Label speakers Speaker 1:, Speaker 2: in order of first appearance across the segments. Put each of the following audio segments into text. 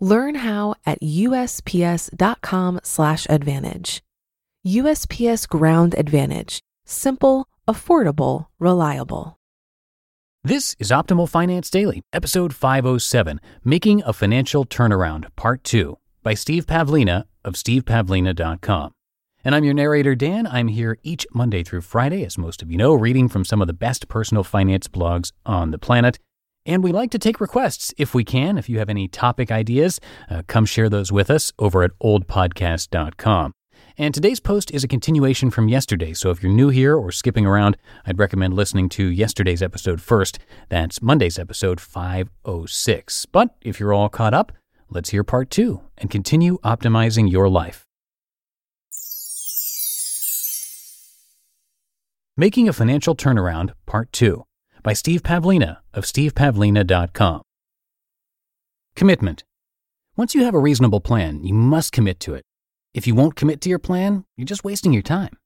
Speaker 1: Learn how at usps.com/advantage. USPS Ground Advantage: simple, affordable, reliable.
Speaker 2: This is Optimal Finance Daily, episode 507, Making a Financial Turnaround, Part 2, by Steve Pavlina of stevepavlina.com. And I'm your narrator, Dan. I'm here each Monday through Friday, as most of you know, reading from some of the best personal finance blogs on the planet. And we like to take requests if we can. If you have any topic ideas, uh, come share those with us over at oldpodcast.com. And today's post is a continuation from yesterday, so if you're new here or skipping around, I'd recommend listening to yesterday's episode first. That's Monday's episode 506. But if you're all caught up, let's hear part two and continue optimizing your life. Making a Financial Turnaround, Part 2 by Steve Pavlina of stevepavlina.com. Commitment. Once you have a reasonable plan, you must commit to it. If you won't commit to your plan, you're just wasting your time.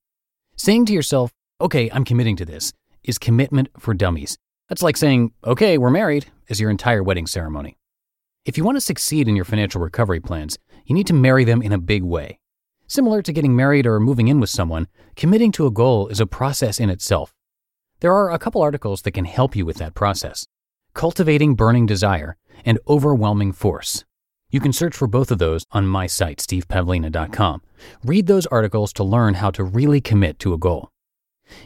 Speaker 2: Saying to yourself, okay, I'm committing to this, is commitment for dummies. That's like saying, okay, we're married, as your entire wedding ceremony. If you want to succeed in your financial recovery plans, you need to marry them in a big way. Similar to getting married or moving in with someone, committing to a goal is a process in itself. There are a couple articles that can help you with that process Cultivating Burning Desire and Overwhelming Force. You can search for both of those on my site, stevepavlina.com. Read those articles to learn how to really commit to a goal.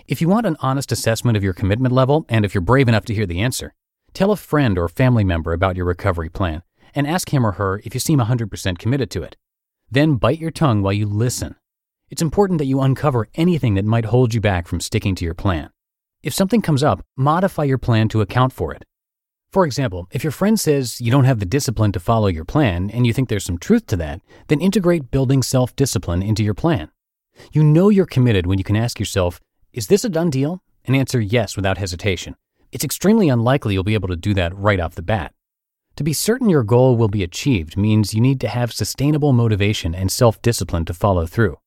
Speaker 2: If you want an honest assessment of your commitment level, and if you're brave enough to hear the answer, tell a friend or family member about your recovery plan and ask him or her if you seem 100% committed to it. Then bite your tongue while you listen. It's important that you uncover anything that might hold you back from sticking to your plan. If something comes up, modify your plan to account for it. For example, if your friend says you don't have the discipline to follow your plan and you think there's some truth to that, then integrate building self discipline into your plan. You know you're committed when you can ask yourself, is this a done deal? And answer yes without hesitation. It's extremely unlikely you'll be able to do that right off the bat. To be certain your goal will be achieved means you need to have sustainable motivation and self discipline to follow through.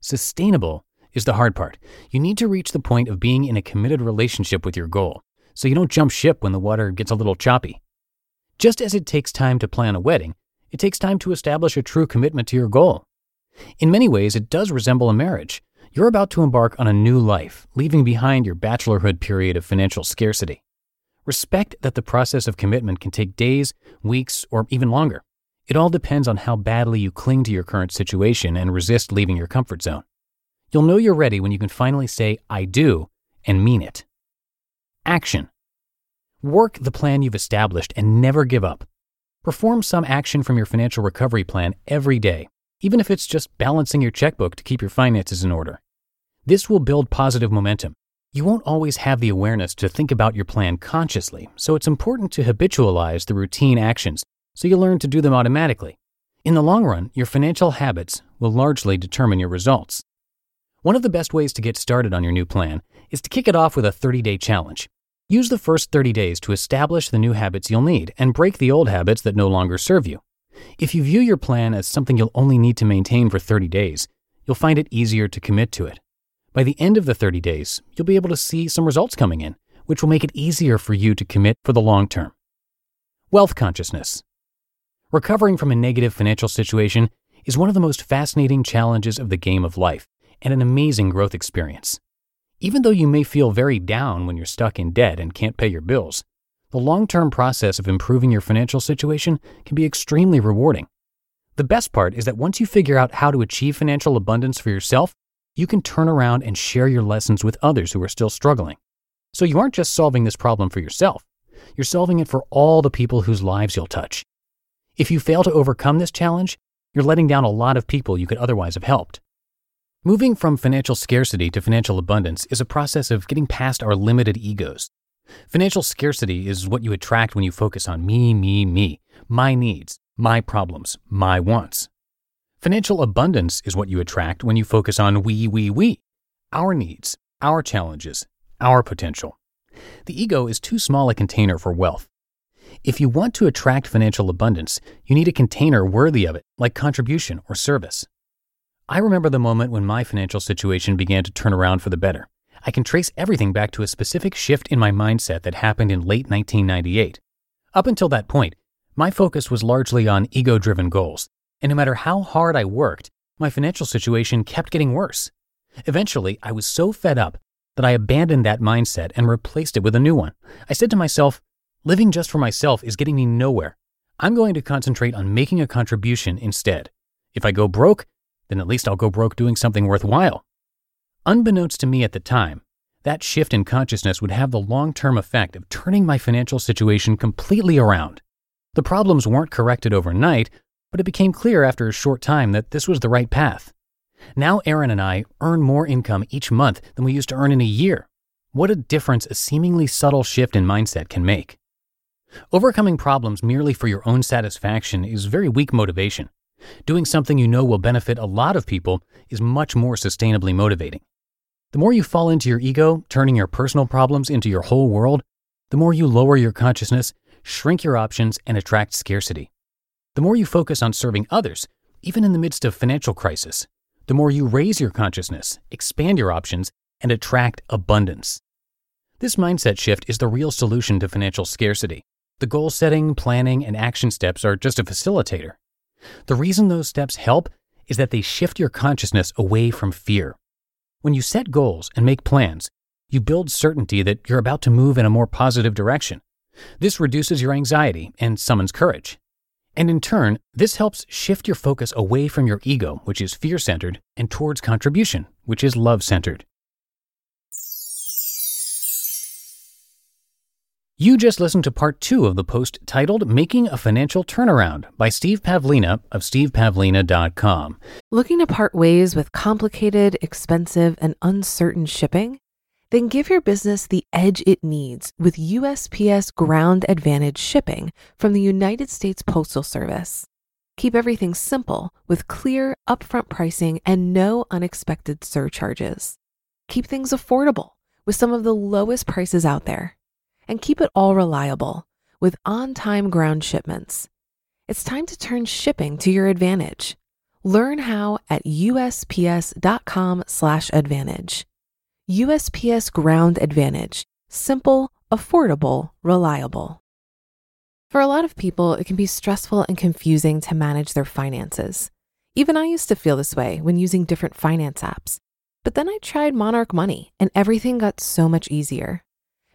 Speaker 2: Sustainable is the hard part. You need to reach the point of being in a committed relationship with your goal, so you don't jump ship when the water gets a little choppy. Just as it takes time to plan a wedding, it takes time to establish a true commitment to your goal. In many ways, it does resemble a marriage. You're about to embark on a new life, leaving behind your bachelorhood period of financial scarcity. Respect that the process of commitment can take days, weeks, or even longer. It all depends on how badly you cling to your current situation and resist leaving your comfort zone. You'll know you're ready when you can finally say, I do, and mean it. Action. Work the plan you've established and never give up. Perform some action from your financial recovery plan every day, even if it's just balancing your checkbook to keep your finances in order. This will build positive momentum. You won't always have the awareness to think about your plan consciously, so it's important to habitualize the routine actions so you learn to do them automatically. In the long run, your financial habits will largely determine your results. One of the best ways to get started on your new plan is to kick it off with a 30 day challenge. Use the first 30 days to establish the new habits you'll need and break the old habits that no longer serve you. If you view your plan as something you'll only need to maintain for 30 days, you'll find it easier to commit to it. By the end of the 30 days, you'll be able to see some results coming in, which will make it easier for you to commit for the long term. Wealth consciousness. Recovering from a negative financial situation is one of the most fascinating challenges of the game of life and an amazing growth experience. Even though you may feel very down when you're stuck in debt and can't pay your bills, the long term process of improving your financial situation can be extremely rewarding. The best part is that once you figure out how to achieve financial abundance for yourself, you can turn around and share your lessons with others who are still struggling. So you aren't just solving this problem for yourself, you're solving it for all the people whose lives you'll touch. If you fail to overcome this challenge, you're letting down a lot of people you could otherwise have helped. Moving from financial scarcity to financial abundance is a process of getting past our limited egos. Financial scarcity is what you attract when you focus on me, me, me, my needs, my problems, my wants. Financial abundance is what you attract when you focus on we, we, we, our needs, our challenges, our potential. The ego is too small a container for wealth. If you want to attract financial abundance, you need a container worthy of it, like contribution or service. I remember the moment when my financial situation began to turn around for the better. I can trace everything back to a specific shift in my mindset that happened in late 1998. Up until that point, my focus was largely on ego driven goals, and no matter how hard I worked, my financial situation kept getting worse. Eventually, I was so fed up that I abandoned that mindset and replaced it with a new one. I said to myself, living just for myself is getting me nowhere. I'm going to concentrate on making a contribution instead. If I go broke, then at least I'll go broke doing something worthwhile. Unbeknownst to me at the time, that shift in consciousness would have the long term effect of turning my financial situation completely around. The problems weren't corrected overnight, but it became clear after a short time that this was the right path. Now, Erin and I earn more income each month than we used to earn in a year. What a difference a seemingly subtle shift in mindset can make. Overcoming problems merely for your own satisfaction is very weak motivation. Doing something you know will benefit a lot of people is much more sustainably motivating. The more you fall into your ego, turning your personal problems into your whole world, the more you lower your consciousness, shrink your options, and attract scarcity. The more you focus on serving others, even in the midst of financial crisis, the more you raise your consciousness, expand your options, and attract abundance. This mindset shift is the real solution to financial scarcity. The goal setting, planning, and action steps are just a facilitator. The reason those steps help is that they shift your consciousness away from fear. When you set goals and make plans, you build certainty that you're about to move in a more positive direction. This reduces your anxiety and summons courage. And in turn, this helps shift your focus away from your ego, which is fear centered, and towards contribution, which is love centered. You just listened to part two of the post titled Making a Financial Turnaround by Steve Pavlina of stevepavlina.com.
Speaker 1: Looking to part ways with complicated, expensive, and uncertain shipping? Then give your business the edge it needs with USPS Ground Advantage shipping from the United States Postal Service. Keep everything simple with clear, upfront pricing and no unexpected surcharges. Keep things affordable with some of the lowest prices out there and keep it all reliable with on time ground shipments. It's time to turn shipping to your advantage. Learn how at usps.com/advantage. USPS Ground Advantage: simple, affordable, reliable. For a lot of people, it can be stressful and confusing to manage their finances. Even I used to feel this way when using different finance apps. But then I tried Monarch Money and everything got so much easier.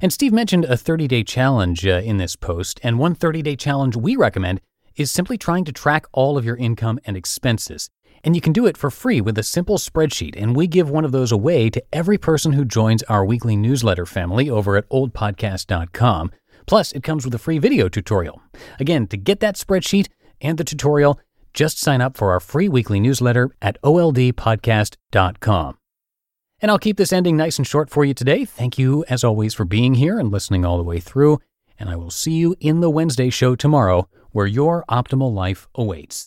Speaker 2: And Steve mentioned a 30 day challenge uh, in this post, and one 30 day challenge we recommend is simply trying to track all of your income and expenses. And you can do it for free with a simple spreadsheet, and we give one of those away to every person who joins our weekly newsletter family over at oldpodcast.com. Plus, it comes with a free video tutorial. Again, to get that spreadsheet and the tutorial, just sign up for our free weekly newsletter at oldpodcast.com. And I'll keep this ending nice and short for you today. Thank you, as always, for being here and listening all the way through. And I will see you in the Wednesday show tomorrow, where your optimal life awaits.